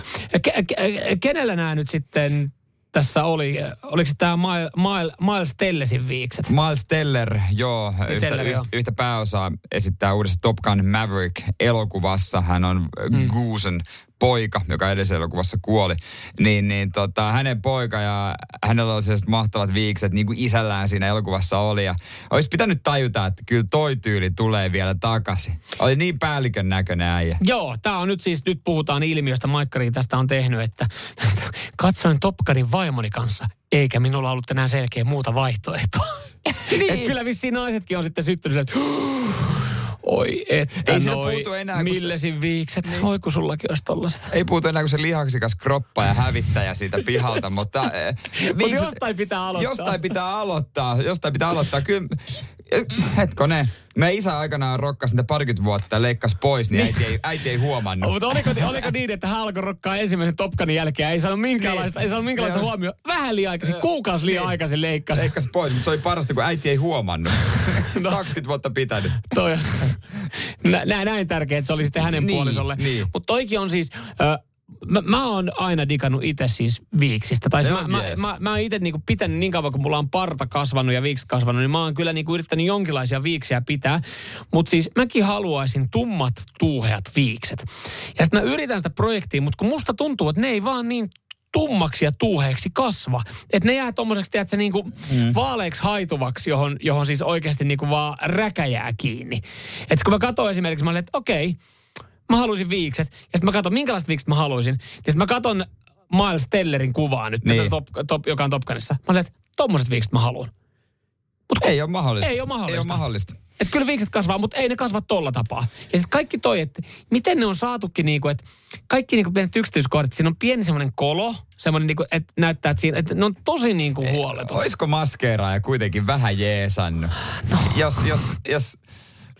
Ke- ke- kenellä nämä nyt sitten tässä oli? Oliko tämä Miles, Miles Tellesin viikset? Miles Teller, joo, yhtä, Teller, joo. yhtä, yhtä pääosaa esittää uudessa Top Gun Maverick-elokuvassa. Hän on mm. Goosen poika, joka edellisessä elokuvassa kuoli. Niin, niin tota, hänen poika ja hänellä on sellaiset mahtavat viikset, niin kuin isällään siinä elokuvassa oli. Ja olisi pitänyt tajuta, että kyllä toi tyyli tulee vielä takaisin. Oli niin päällikön näköinen äijä. Joo, tämä on nyt siis, nyt puhutaan ilmiöstä, Maikkari tästä on tehnyt, että katsoin Top Gunin vaimoni kanssa, eikä minulla ollut enää selkeä muuta vaihtoehtoa. niin. Et kyllä vissiin naisetkin on sitten syttynyt, että oi, että Ei noi puutu enää, kun se- Millesin viikset. Niin. Oi, kun sullakin olisi tollaset. Ei puhuta enää kuin se lihaksikas kroppa ja hävittäjä siitä pihalta, mutta... eh, Mutta jostain pitää aloittaa. Jostain pitää aloittaa, jostain pitää aloittaa. Kyllä, hetkone, meidän isä aikanaan rokkasi niitä parikymmentä vuotta ja leikkasi pois, niin äiti ei, äiti ei huomannut. Mutta oliko, oliko niin, että hän alkoi rokkaa ensimmäisen Top Gunin jälkeen, ei saanut minkäänlaista, Niin. ei saanut minkäänlaista huomioon. Vähän liian aikaisin, kuukausi liian Niin. aikaisin leikkasi. Leikkasi pois, mutta se oli parasta, kun äiti ei huomannut. No. 20 vuotta pitänyt. Toi, nä, nä, näin tärkeä, että se oli sitten hänen Niin, puolisolle. niin. Mutta toikin on siis... Ö, Mä, mä oon aina digannut itse siis viiksistä. Tai on mä, mä, jees. mä, mä oon itse niinku pitänyt niin kauan, kun mulla on parta kasvanut ja viikset kasvanut, niin mä oon kyllä niinku yrittänyt jonkinlaisia viiksiä pitää. Mutta siis mäkin haluaisin tummat, tuuheat viikset. Ja sitten mä yritän sitä projektia, mutta kun musta tuntuu, että ne ei vaan niin tummaksi ja tuuheeksi kasva. Että ne jää tommoseksi, tiedätkö, niinku mm. vaaleeksi haituvaksi, johon, johon siis oikeasti niinku vaan räkäjää kiinni. Että kun mä katsoin esimerkiksi, mä olin, että okei, mä haluaisin viikset. Ja sitten mä katson, minkälaiset viikset mä haluaisin. Ja sitten mä katson Miles Tellerin kuvaa nyt, Niin. top, top, joka on Top Gunissa. Mä olin, että tommoset viikset mä haluan. Ei ole mahdollista. Ei ole mahdollista. Ei ole mahdollista. Että kyllä viikset kasvaa, mutta ei ne kasva tolla tapaa. Ja sitten kaikki toi, että miten ne on saatukin niinku, että kaikki niinku pienet yksityiskohdat, siinä on pieni semmoinen kolo, semmoinen niinku, että näyttää, että, siinä, että ne on tosi niinku huoletut. Olisiko maskeeraaja kuitenkin vähän jeesannut? No. Jos, jos, jos,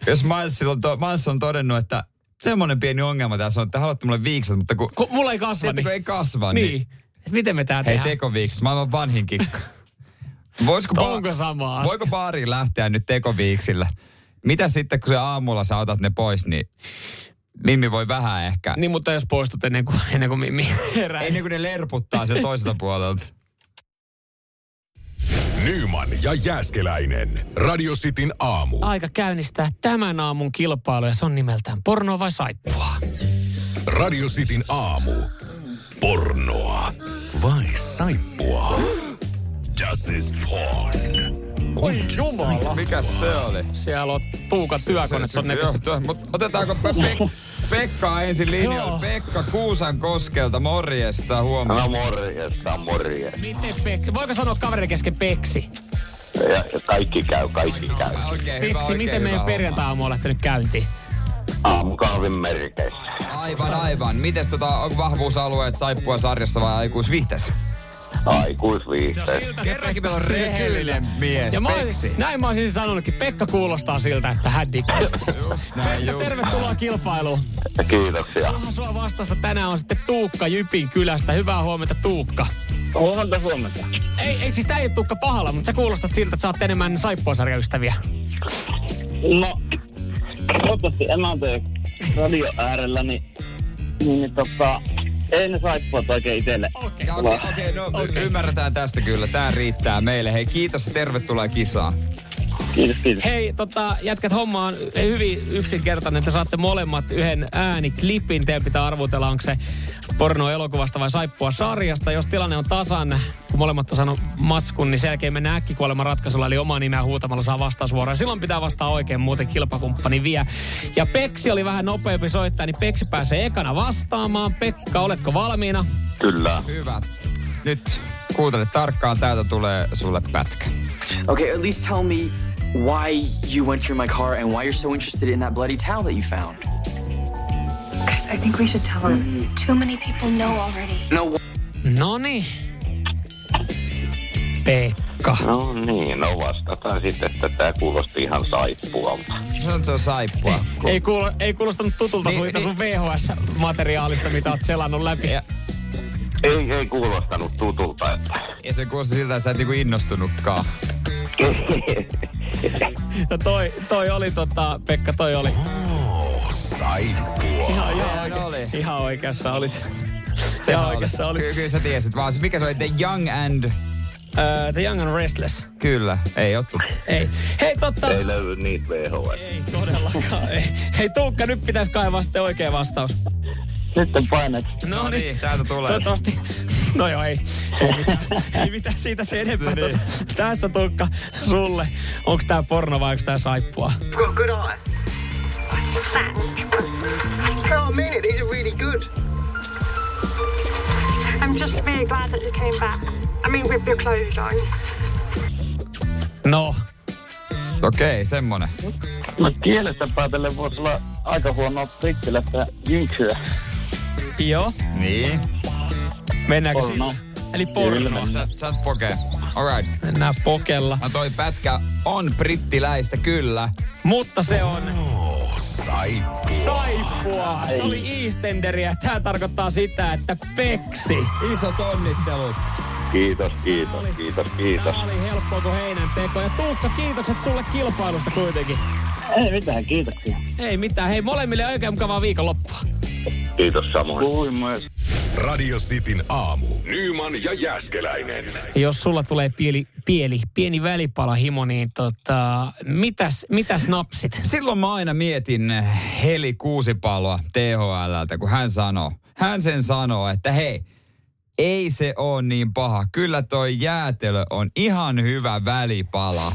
jos Miles on, to, Miles on todennut, että semmoinen pieni ongelma tässä on, että haluatte mulle viikset, mutta kun, Kun mulla ei kasva, niin... ei kasva, niin, niin. Miten me tää hei tehdään? tekoviikset, maailman vanhin kikka. Voisiko, Onko sama asia? voiko baariin lähteä nyt tekoviiksillä? Mitä sitten, kun se aamulla sä otat ne pois, niin Mimmi voi vähän ehkä. Niin, mutta jos poistut ennen kuin, ennen kuin Mimmi herää. Ennen kuin ne lerputtaa sen toiselta puolelta. Nyman ja Jääskeläinen. Radio Cityn aamu. Aika käynnistää tämän aamun kilpailu ja se on nimeltään pornoa vai saippua. Radio Cityn aamu. Pornoa vai saippua? Das ist porn. Oi Jumala. Mikä se oli? Siellä on Tuukan työkone tonne Joo, pistetty. tuo- mut otetaanko Pe- Pe- Pekka ensin linjalle? Joo. Pekka Kuusan koskelta, morjesta, huomenta. No morjesta, morjesta. Miten Peksi? Voiko sanoa kaverin kesken Peksi? Ja, ja kaikki käy, kaikki käy. Oikein hyvä, Peksi, oikein miten hyvä meidän perjantai-aamu on lähtenyt käyntiin? Aamukahvin merkeissä. Aivan, aivan. Mites tota, onko vahvuusalueet saippua sarjassa vai aikuisviihteessä? Aikuisviihteessä. Kerrankin meillä on rehellinen mies, Ja mä, Peksi. näin mä olisin sanonutkin, Pekka kuulostaa siltä, että hän dikkaa. Näin Pekka, just. tervetuloa kilpailuun. Kiitoksia. Sua vastassa tänään on sitten Tuukka Jypin kylästä. Hyvää huomenta Tuukka. Huomenta, huomenta. Ei, ei siis tää ei ole Tuukka pahalla, mutta sä kuulostat siltä, että sä oot enemmän saippuasarjaystäviä. No, toivottavasti emäntöjen radio äärellä, niin, niin, niin tota, ei ne saippuat oikein itselle. Okei. Ja Okei, okei, no Okei. ymmärretään tästä kyllä. Tää riittää meille. Hei, kiitos ja tervetuloa kisaan. Kiitos, kiitos. Hei, tota, jätkät homma on hyvin yksinkertainen. Te saatte molemmat yhden ääniklipin. Teidän pitää arvutella, onko se porno-elokuvasta vai saippua sarjasta. Jos tilanne on tasan, kun molemmat on saanut matskun, niin sen jälkeen mennään äkkikuoleman ratkaisulla, eli omaa nimeä huutamalla saa vastausvuoroa. Silloin pitää vastaa oikein, muuten kilpakumppani vie. Ja Peksi oli vähän nopeampi soittaja, niin Peksi pääsee ekana vastaamaan. Pekka, oletko valmiina? Kyllä. Hyvä. Nyt kuuntele tarkkaan, täältä tulee sulle pätkä. Okay, at least tell me why you went through my car and why you're so interested in that bloody towel that you found. Guys, I think we should tell him. Too many people know already. No, Noni. Pekka. No niin, no vastataan sitten, että tämä kuulosti ihan saippualta. Se on saippua. Ku- Ei, kuulo, ei kuulostanut tutulta Niin, niin, sun, niin. sun VHS-materiaalista, mitä oot selannut läpi. Ja, Ei, ei kuulostanut tutulta, että... ja se kuulosti siltä, että sä et niinku innostunutkaan. No toi, toi oli tota, Pekka, toi oli. Saippua. Ihan, ihan, oli. oikein, ihan oikeassa olit. Se Se oikeassa oli. Kyllä, kyllä sä tiesit, vaan se mikä se oli, The Young and... Uh, the Young and Restless. Kyllä, ei ottu. Ei. Hei totta. Ei löydy niitä VHS. Ei todellakaan. Ei. Hei Tuukka, nyt pitäisi kaivaa sitten oikea vastaus. Sitten painet. No niin, täältä tulee. Toivottavasti. No joo, ei. Ei mitään, ei mitään siitä se enempää. No niin. Tässä Tuukka, sulle. Onks tää porno vai onks tää saippua? good eye. No, I mean it. These are really good. I'm just really glad that you came back. I mean, with your clothes on. No, Okei, semmonen. No kielestä päätellen voisi olla aika huonoa brittilästä jynksyä. joo. Niin. Mennäänkö Porno. Eli porno. Sä, sä oot pokee. Alright. Mennään pokella. No toi pätkä on brittiläistä, kyllä. Mutta se on Saippua. saippua. Se oli EastEnderiä. Tää tarkoittaa sitä, että peksi. Isot onnittelut. Kiitos, kiitos, kiitos, kiitos. Tää oli helppoa kuin heinän teko. Ja Tuukka, kiitokset sulle kilpailusta kuitenkin. Ei mitään, kiitoksia. Ei mitään. Hei, molemmille oikein mukavaa viikonloppua. Kiitos samoin. Puhuin myös. Radio Cityn aamu. Nyman ja Jäskeläinen. Jos sulla tulee pieni, pieni, pieni välipala himo, niin tota, mitäs, mitäs napsit? Silloin mä aina mietin Heli Kuusipaloa THLltä, kun hän sanoo, hän sen sanoo, että hei, ei se ole niin paha. Kyllä toi jäätelö on ihan hyvä välipala.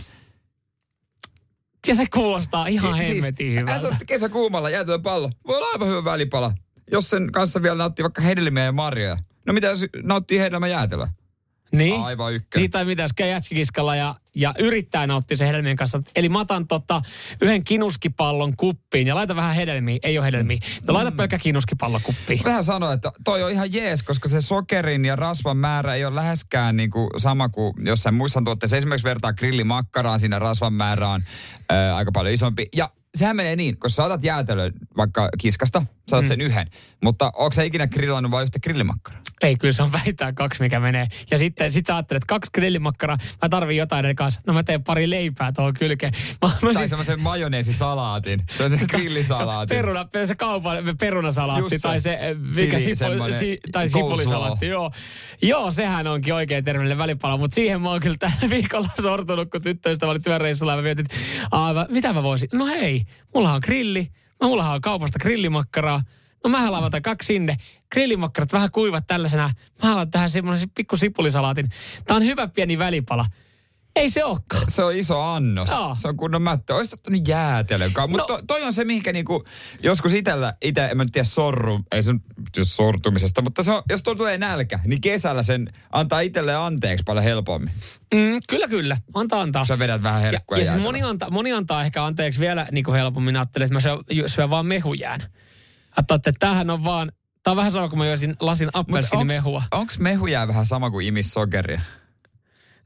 Ja se kuulostaa ihan Siis, hemmetin hyvältä. sanoi, että kesäkuumalla jäätelöpallo voi olla aivan hyvä välipala, jos sen kanssa vielä nauttii vaikka hedelmiä ja marjoja. No mitä jos nauttii hedelmä jäätelöä? Niin? Aivan ykkönen. Niin, tai mitä, jos käy jätskikiskalla ja, ja yrittää nauttia sen hedelmien kanssa. Eli mä otan tota, yhden kinuskipallon kuppiin ja laita vähän hedelmiä. Ei ole hedelmiä. No laita pelkkä kinuskipallo kuppiin. Vähän sanoa, että toi on ihan jees, koska se sokerin ja rasvan määrä ei ole läheskään niin kuin sama kuin jossain muissa tuotteissa. Esimerkiksi vertaa grillimakkaraan, siinä rasvan määrä on ää, aika paljon isompi. Ja sehän menee niin, kun sä otat jäätelön vaikka kiskasta, sä otat sen yhden. Mutta onko sä ikinä grillannut vain yhtä grillimakkaraa? Ei, kyllä se on vähintään kaksi, mikä menee. Ja sitten sit sä ajattelet, että kaksi grillimakkaraa, mä tarvin jotain edes kanssa. No mä teen pari leipää tuohon kylkeen. Mä, mä Tai siis, semmoisen majoneesisalaatin. Se on se grillisalaatin. Peruna, se kaupan perunasalaatti tai se, eh, mikä Sili- sipu, semmoinen si, tai sipulisalaatti, joo. Joo, sehän onkin oikein terveellinen välipala, mutta siihen mä oon kyllä tällä viikolla sortunut, kun tyttöystävä oli työreissulla ja mä mietin, että "Aa, mitä mä voisin. No hei, mulla on grilli, mulla on kaupasta grillimakkaraa, No mä lavataan kaksi sinne. Grillimakkarat vähän kuivat tällaisena. Mä haluan tähän semmoisen pikku sipulisalaatin. Tää on hyvä pieni välipala. Ei se olekaan. Se on iso annos. Joo. Se on kunnon mättö. Oisit ottanut jäätelön. Mutta No. to, toi on se, mihinkä niinku, joskus itellä, ite, en mä nyt tiedä sorru, ei se sortumisesta, mutta se on, jos tuo tulee nälkä, niin kesällä sen antaa itselle anteeksi paljon helpommin. Mm, kyllä, kyllä. Antaa, antaa. Sä vedät vähän Ja, herkkua ja siis moni antaa, moni antaa ehkä anteeksi vielä niin kuin helpommin. Ajattelin, että mä syön, syön vaan mehujään. Ajattelin, että tämähän on vaan... Tämä on vähän sama, kun mä joisin lasin appelsiinimehua. onks mehujää vähän sama kuin imis sokeria?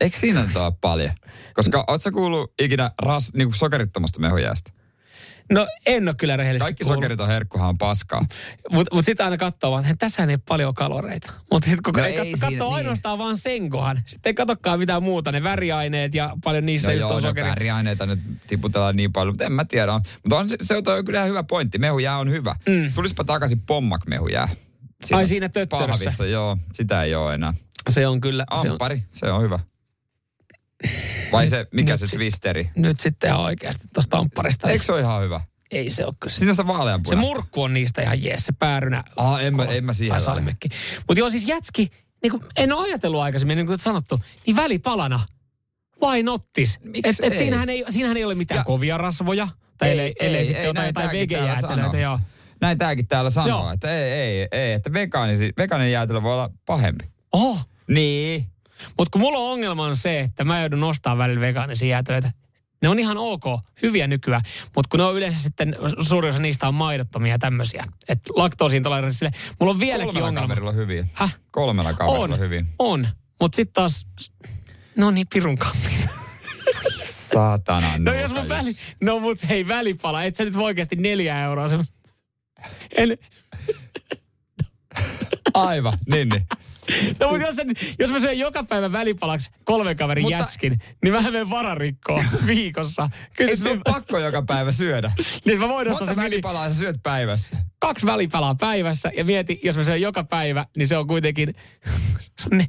Eikö siinä nyt ole paljon? Koska oot sä kuullut ikinä ras, niinku sokerittomasta mehujäästä? No en ole kyllä rehellisesti Kaikki sokerit on herkkuhan on paskaa. Mutta mut sitten aina katsoo vaan, että tässä ei ole paljon kaloreita. Mutta sitten kun No no ei katso, siinä, katsoo niin. ainoastaan vaan senkohan. Sitten ei katsokaan mitään muuta, ne väriaineet ja paljon niissä No just joo, on no sokeria. väriaineita nyt tiputellaan niin paljon, mutta en mä tiedä. Mutta on, se, se on kyllä hyvä pointti. Mehujää on hyvä. Mm. Tulispa takaisin pommak mehujää. Ai siinä töttörössä. Pahvissa, joo. Sitä ei ole enää. Se on kyllä. Se on, se on hyvä. Vai se, mikä nyt se sit- twisteri? Nyt sitten ihan oikeasti tuosta tampparista. Eikö se ole ihan hyvä? Ei se ole kyllä. Siinä on sitä Se vaaleanpunaista. murkku on niistä ihan jees, se päärynä. Ah, en mä- en mä siihen lähde. Mutta joo, siis jätski, niin kuin en ole ajatellut aikaisemmin, niin kuin sanottu, niin välipalana. Vai nottis? Miksi Et, et ei? siinähän, ei, siinähän ei ole mitään Ja- kovia rasvoja. Tai ellei, ellei sitten jotain, näin jotain täällä vegejäätelöitä. Joo. Näin tääkin täällä sanoo, Joo. että ei, ei, ei, että vegaanisi, vegaaninen jäätelö voi olla pahempi. Oho, Niin. Mutta kun mulla on ongelma on se, että mä joudun nostaa välillä vegaanisia jäätelöitä. Ne on ihan ok, hyviä nykyään, mutta kun ne on yleensä sitten, suurin osa niistä on maidottomia ja tämmöisiä. Että laktoosiintoleranssille, mulla on vieläkin Kolmella ongelma. kaverilla on hyviä. Häh? Kolmella kaverilla On, on hyvin. on. Mutta sitten taas, no niin, pirun kalliita. Saatana No jos mun väli, no mut hei välipala, et sä nyt voi oikeasti neljä euroa. Se, en, Aivan, niin, niin. No mut jos, jos mä syön joka päivä välipalaksi kolmen kaverin Mutta- jätskin, niin mä menen vararikkoon viikossa. Kyllä se, ole pakko joka päivä syödä. niin mä voin ostaa Monta mini, välipalaa sä syöt päivässä? kaksi välipalaa päivässä ja mieti, jos mä syön joka päivä, niin se on kuitenkin, se on, ne,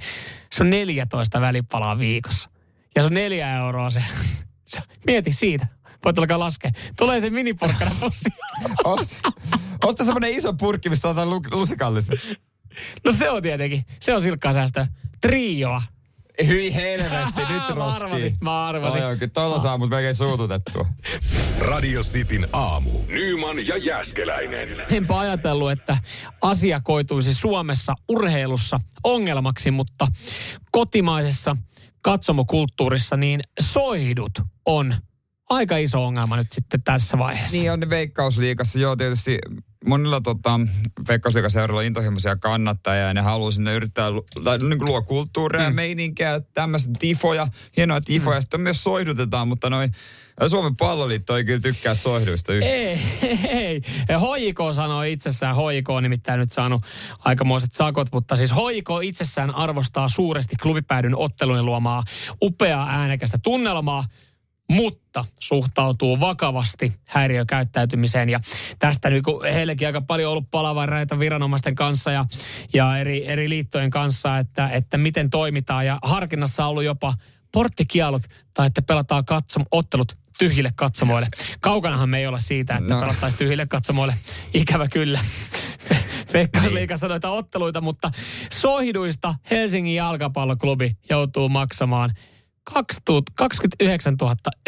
se on 14 välipalaa viikossa. Ja se on neljä euroa se. se mieti siitä. Voit alkaa laskea. Tulee se miniporkkana pussi. Osta, osta semmonen iso purkki, mistä lu- lusikallisen. No se on tietenkin. Se on silkkaa säästöä. Trioa. Hyi helvetti, nyt Mä roskii. arvasin, mä arvasin. Tolla saa mut melkein suututettua. Radio Cityn aamu. Nyman ja Jäskeläinen. Enpä ajatellut, että asia koituisi Suomessa urheilussa ongelmaksi, mutta kotimaisessa katsomokulttuurissa niin soihdut on aika iso ongelma nyt sitten tässä vaiheessa. Niin on ne Veikkausliigassa, joo tietysti monilla tota, Veikkausliigaseuroilla on intohimoisia kannattajia ja ne haluaa sinne yrittää tai, niin kuin luo kulttuuria ja meininkiä, tämmöistä tifoja, hienoja tifoja. Mm. Sitten myös soihdutetaan, mutta noin Suomen palloliitto ei kyllä tykkää soihduista yhtään. Ei, ei. HJK sanoi itsessään, HJK on nimittäin nyt saanut aikamoiset sakot, mutta siis HJK itsessään arvostaa suuresti klubipäädyn ottelujen luomaa upeaa äänekästä tunnelmaa, mutta suhtautuu vakavasti häiriökäyttäytymiseen. Ja tästä nyt, kun heillekin aika paljon ollut palavareita viranomaisten kanssa ja, ja eri, eri liittojen kanssa, että, että miten toimitaan. Ja harkinnassa on ollut jopa porttikielot tai että pelataan katsom, ottelut tyhjille katsomoille. Kaukanahan me ei olla siitä, että No. pelattaisiin tyhjille katsomoille. Ikävä kyllä. Veikkausliigassa noita otteluita, mutta soihduista Helsingin jalkapalloklubi joutuu maksamaan 29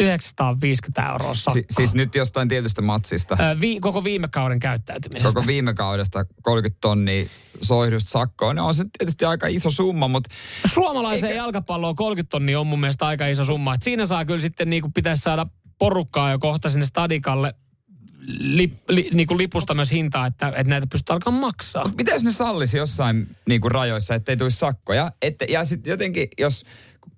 950 euroa sakkoa. Si- siis nyt jostain tietystä matsista. Ö, vi- koko viime kauden käyttäytymisestä. Koko viime kaudesta 30 tonnia soihdusta sakkoa. Ne on se tietysti aika iso summa, mutta Suomalaiseen Eikä- jalkapalloon 30 tonnia on mun mielestä aika iso summa. Et siinä saa kyllä sitten niinku pitäisi saada porukkaa jo kohta sinne stadikalle lip, li, niinku lipusta myös hintaa, että, että näitä pystytään alkaa maksaa. mitä jos ne sallisi jossain niin kuin rajoissa, ettei tulisi sakkoja? Että, ja sitten jotenkin, jos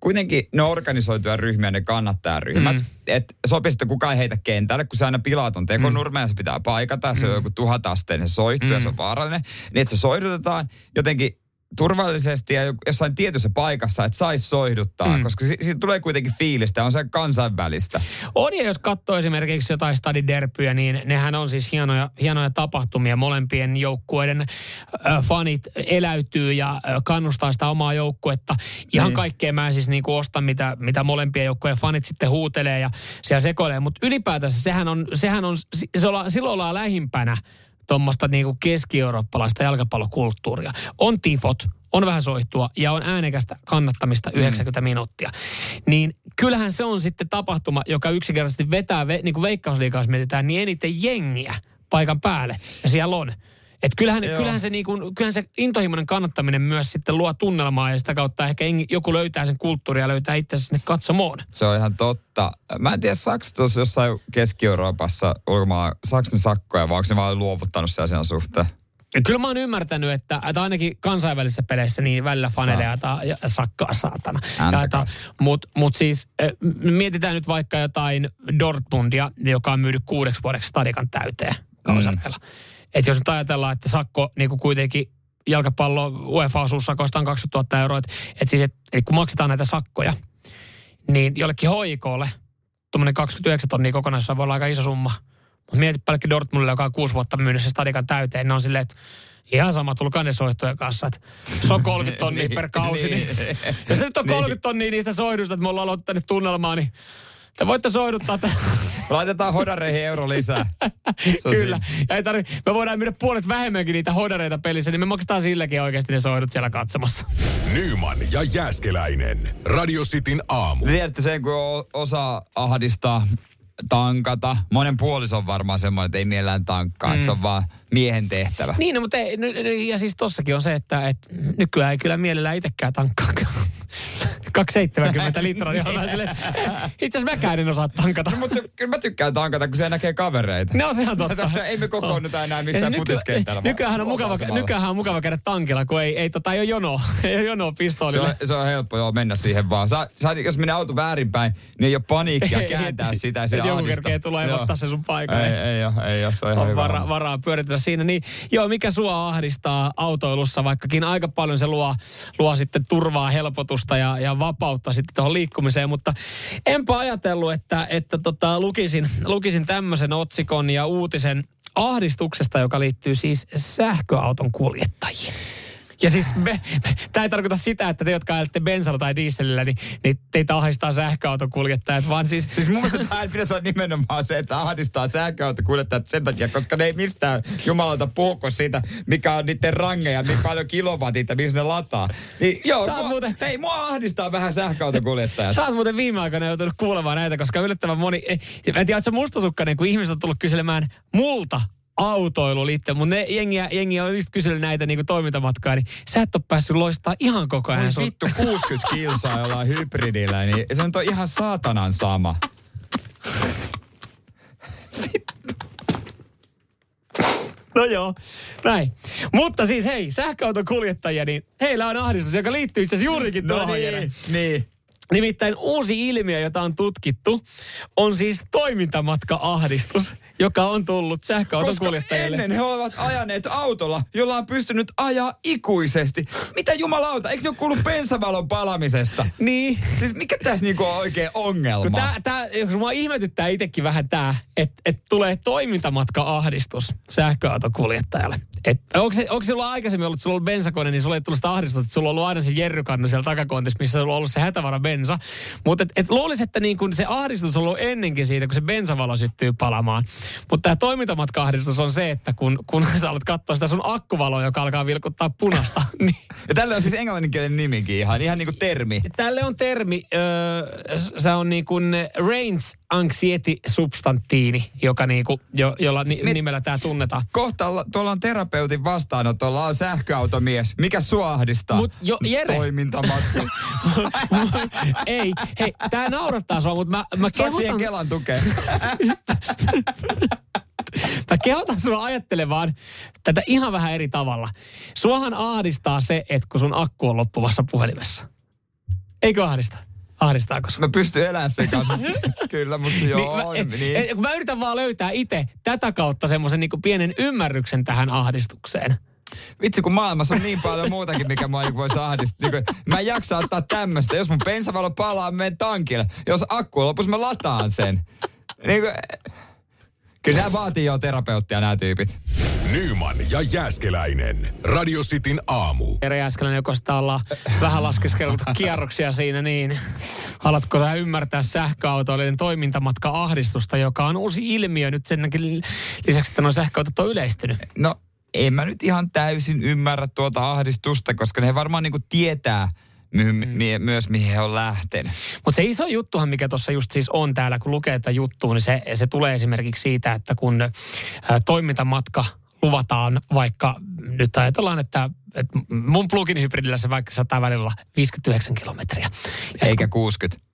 kuitenkin ne on organisoituja ryhmiä, ne kannattajaryhmät, mm. että sopisi, että kukaan ei heitä kentälle, kun se aina pilaton tekonurme ja se pitää paikata, se on joku tuhatasteinen soihtu ja se on vaarallinen, niin että se soihdutetaan jotenkin turvallisesti ja jossain tietyssä paikassa, että saisi soihduttaa, mm. koska si- siitä tulee kuitenkin fiilistä, on se kansainvälistä. On ja jos katsoo esimerkiksi jotain stadiderpyjä, niin nehän on siis hienoja, hienoja tapahtumia. Molempien joukkueiden äh, fanit eläytyy ja äh, kannustaa sitä omaa joukkuetta. Ihan Niin. kaikkea mä en siis niinku osta, mitä, mitä molempien joukkueen fanit sitten huutelee ja siellä sekoilee. Mutta ylipäätänsä sehän on, sehän on se olla, silloin ollaan lähimpänä tuommoista niinku keski-eurooppalaista jalkapallokulttuuria. On tifot, on vähän soihtua ja on äänekästä kannattamista 90 minuuttia. Niin kyllähän se on sitten tapahtuma, joka yksinkertaisesti vetää, ve, niin kuin veikkausliikaa mietitään, niin eniten jengiä paikan päälle. Ja siellä on. Et kyllähän, Joo. kyllähän, se niin kuin, kyllähän se intohimoinen kannattaminen myös sitten luo tunnelmaa ja sitä kautta ehkä joku löytää sen kulttuuria ja löytää itsensä sinne katsomoon. Se on ihan totta. Mä en tiedä, saako tuossa jossain Keski-Euroopassa ulkomailla, saako ne sakkoja vai onko ne vaan luovuttanut sen asian suhteen? Kyllä mä oon ymmärtänyt, että, että ainakin kansainvälisissä peleissä niin välillä faneille jaetaan ja sakkaa saatana. Jaetaan. Mut, siis eh, mietitään nyt vaikka jotain Dortmundia, joka on myynyt kuudeksi vuodeksi stadikan täyteen kausarkeilla. Mm. Että jos nyt ajatellaan, että sakko niin kuin kuitenkin jalkapallo UEFA-osuussakoista on 20 000 euroa, että et siis et, et kun maksetaan näitä sakkoja, niin jollekin hoikolle tuommoinen 29 tonnia kokonaisuudessaan voi olla aika iso summa. Mutta mieti pelkkä Dortmundille, joka on kuusi vuotta myynyt se stadikan täyteen, ne on silleen, että Ihan sama, tulkaa ne soihtujen kanssa. että Se on 30 tonnia per kausi. Niin. Ja se nyt on 30 tonnia niistä soihduista, että me ollaan aloittaneet tunnelmaa, niin te voitte soiduttaa. Että... Laitetaan hodareihin euro lisää. Kyllä. Ja ei tarvi, me voidaan myydä puolet vähemmänkin niitä hodareita pelissä, niin me maksetaan silläkin oikeasti ne soidut siellä katsomassa. Nyman ja Jääskeläinen. Radio Cityn aamu. Te Tiedätte sen, kun o- osaa ahdistaa tankata. Monen puoliso on varmaan semmoinen, että ei mielellään tankkaa, mm. että se on vaan miehen tehtävä. Niin, no, mutta ei, n- n- ja siis tossakin on se, että et nykyään ei kyllä mielellään itsekään tankkaa. 270 litraa, niin on vähän silleen, eh, itse asiassa mäkään en osaa tankata. No, mutta kyllä mä tykkään tankata, kun se näkee kavereita. No se on totta. Tässä ei me kokoonnuta enää missään nyky- futiskentällä. vaan Nykyään on mukava, nykyään on mukava käydä tankilla, kun ei, ei, tota, ei ole jonoa. Ei ole jonoa Se pistoolille. on, se on helppo joo mennä siihen vaan. Sa, sa, jos menee auto väärinpäin, niin ei ole paniikkia Ei, kääntää sitä se joku kerkee tulla ja ottaa se sun paikan. Ei, ei, ole, ei ole, se on ihan on hyvä. vara, varaa pyöritellä siinä. Niin, joo, mikä sua ahdistaa autoilussa, vaikkakin aika paljon se luo, luo sitten turvaa, helpotusta ja, ja vapautta sitten tuohon liikkumiseen, mutta enpä ajatellut, että, että tota, lukisin, lukisin tämmöisen otsikon ja uutisen ahdistuksesta, joka liittyy siis sähköauton kuljettajiin. Ja siis me, me, tämä ei tarkoita sitä, että te, jotka ajatte bensalla tai dieselillä, niin, niin teitä ahdistaa sähköauton kuljettajat, vaan siis... Siis mun mielestä tämä pitäisi olla nimenomaan se, että ahdistaa sähköautokuljettajat sen takia, koska ne ei mistään jumalalta puhu kuin siitä, mikä on niiden rangeja, niin paljon kilowatit ja missä ne lataa. Niin joo, mua, muuten- hei, mua ahdistaa vähän sähköautokuljettajat. Sä oot muuten viime aikoina joutunut kuulemaan näitä, koska yllättävän moni... eh, Mä en tiedä, että se mustasukkainen, kun ihmiset on tullut kyselemään multa autoilu liittyen, mutta ne jengiä, jengiä on just kysellyt näitä niin toimintamatkaa, niin sä et ole päässyt loistaa ihan koko ajan. Sun- vittu 60 kilsaa jollain hybridillä, niin se on toi ihan saatanan sama. No joo, näin. Mutta siis hei, sähköauton kuljettajia, niin heillä on ahdistus, joka liittyy itse asiassa juurikin tuohon. Jere. niin. Nimittäin uusi ilmiö, jota on tutkittu, on siis toimintamatka-ahdistus, joka on tullut sähköauton kuljettajille. ennen he ovat ajaneet autolla, jolla on pystynyt ajaa ikuisesti. Mitä jumalauta, eikö ne ole kuullut bensavalon palamisesta? Niin. Siis mikä tässä niinku on oikein ongelma? Kun tää, tää, jos mua ihmetyttää itsekin vähän tämä, että et tulee toimintamatka-ahdistus sähköautokuljettajalle. Et, onko, se, onko sulla aikaisemmin ollut, sulla on ollut bensakone, niin sulla ei tullut sitä ahdistusta, että sulla on ollut aina se jerrykannu siellä takakontissa, missä sulla on ollut se hätävara bensa. Mutta et, et luulisi, että niin kun se ahdistus on ollut ennenkin siitä, kun se bensavalo syttyy palamaan. Mutta tämä toimintamatka-ahdistus on se, että kun, kun sä alat katsoa sitä sun akkuvaloa, joka alkaa vilkuttaa punasta, niin Ja tällä on siis englanninkielinen nimikin ihan, ihan niinku termi. Tälle on termi, öö, se on niin kuin range anxiety substantiini, joka niinku, jo, jolla ni, nimellä tämä tunnetaan. Kohta olla- tuolla on terapeutin vastaanotolla on sähköautomies. Mikä sua ahdistaa? Mut jo- Jere. Toimintamatka. Ei, hei, tämä naurattaa sua, mutta mä, mä Saanko siihen kehotan, Kelan tukea? mä kehotan sua ajattelemaan tätä ihan vähän eri tavalla. Suohan ahdistaa se, että kun sun akku on loppumassa puhelimessa. Eikö ahdista? Ahdistaako sua? Mä pystyn elämään sen kanssa. Kyllä, mutta joo. niin, mä, et, niin. et, kun mä yritän vaan löytää itse tätä kautta semmoisen niin pienen ymmärryksen tähän ahdistukseen. Vitsi, kun maailmassa on niin paljon muutakin, mikä mua niinku voisi ahdistaa. Niin mä en jaksa ottaa tämmöistä. Jos mun bensavalo palaa, mä menen tankille. Jos akku on lopussa, mä lataan sen. Niin kuin, kyllä nämä vaatii jo terapeuttia, nämä tyypit. Nyman ja Jääskeläinen. Radio Cityn aamu. Jere Jääskeläinen, joko sitä ollaan vähän laskeskellut kierroksia siinä, niin alatko sä ymmärtää sähköautoilijan toimintamatka-ahdistusta, joka on uusi ilmiö nyt sen lisäksi, että nuo sähköautot on yleistynyt. No, en mä nyt ihan täysin ymmärrä tuota ahdistusta, koska ne varmaan niinku tietää my- my- myös, mihin he on lähtenyt. Mutta se iso juttuhan, mikä tuossa just siis on täällä, kun lukee tätä juttua, niin se, se tulee esimerkiksi siitä, että kun ä, toimintamatka luvataan vaikka, nyt ajatellaan, että, että mun plugin hybridillä se vaikka sataa välillä olla 59 kilometriä. Ja Eikä 60.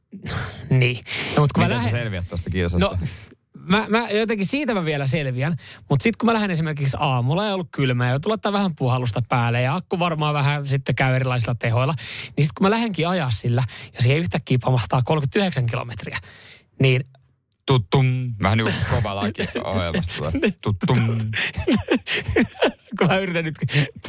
Niin. No, mutta kun mä Miten sä lähden, selviät tuosta kiusasta? No, mä, mä jotenkin siitä mä vielä selviän, mutta sitten kun mä lähden esimerkiksi aamulla ja ollut kylmä ja joutuu laittaa vähän puhallusta päälle ja akku varmaan vähän sitten käy erilaisilla tehoilla, niin sitten kun mä lähdenkin ajaa sillä ja siihen yhtäkkiä pamahtaa 39 kilometriä, niin Tuttum. Vähän niin kuin kova laki ohjelmasta. Tuttum. kun mä yritän nyt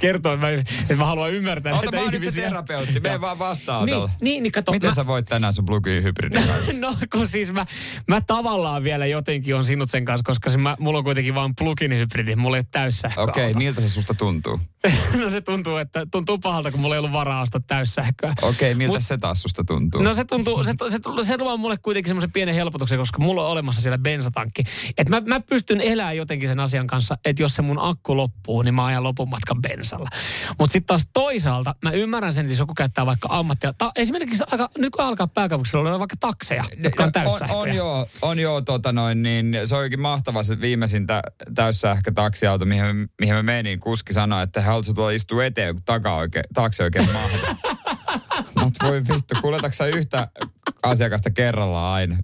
kertoa, että mä, että mä haluan ymmärtää Ota näitä mä oon nyt se ihmisiä. terapeutti, Joo. vaan vastaanotolle. Niin, niin, niin kato. Miten mä, sä voit tänään sun plugin hybridin kanssa? No kun siis mä, mä tavallaan vielä jotenkin on sinut sen kanssa, koska se mä, mulla on kuitenkin vaan plugin hybridi, mulla ei ole täyssähköauto. Okei, okay, miltä se susta tuntuu? no se tuntuu, että tuntuu pahalta, kun mulla ei ollut varaa ostaa täyssähköä. Okei, okay, miltä Mut- se taas susta tuntuu? No se tuntuu, se, se, se luo mulle kuitenkin semmoisen pienen helpotuksen, koska mulla on olemassa siellä bensatankki. Että mä, mä pystyn elämään jotenkin sen asian kanssa, että jos se mun akku loppuu, niin mä ajan lopun matkan bensalla. Mutta sitten taas toisaalta mä ymmärrän sen, että jos joku käyttää vaikka ammattia. Ta, esimerkiksi aika, nykyään alkaa pääkaupunkisella olla vaikka takseja, jotka on on, täyssähköjä. on joo, on joo tota noin, niin se olikin mahtava se viimeisin tä, täyssähkötaksiauto, mihin, me- mihin me menin. Kuski sanoi, että haluatko tulla istua eteen, kun taka oikein, taakse oikein. Mä oot, voi vittu, kuljetatko sä yhtä asiakasta kerrallaan aina?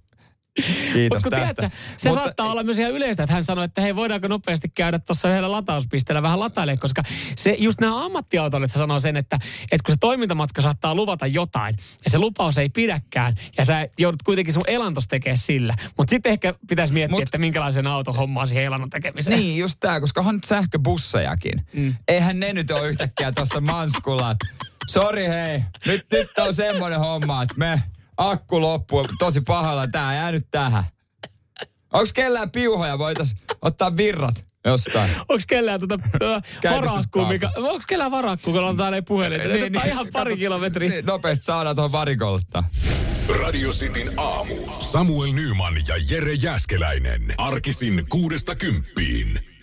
Kiitos kun tästä. tiedätkö, se Mutta, saattaa olla myös ihan yleistä, että hän sanoi, että hei, voidaanko nopeasti käydä tuossa yhdellä latauspisteellä vähän latailemaan, koska se, just nämä ammattiautoilijat sanoo sen, että, että kun se toimintamatka saattaa luvata jotain, ja se lupaus ei pidäkään, ja sä joudut kuitenkin sun elantos tekemään sillä. Mutta sitten ehkä pitäisi miettiä, Mut- Mut, että minkälaisen auton hommaa siihen elannon tekemiseen. Niin, just tää, koska on nyt sähköbussejakin. Mm. Eihän ne nyt ole yhtäkkiä tuossa manskulla. että Sori hei, nyt, nyt on semmoinen homma, että me akku loppuu, tosi pahalla tää jää nyt tähän. Onks kellään piuhoja, voitais ottaa virrat jostain? Onko kellään tuota äh, varakkuu, mikä, onko kellään varakkuu, kun on täällä puhelin? Niin, niin, ihan pari kato, kilometriä. Niin, nopeasti saadaan tuohon varikolta. Radio Cityn aamu. Samuel Nyman ja Jere Jäskeläinen. Arkisin kuudesta kymppiin.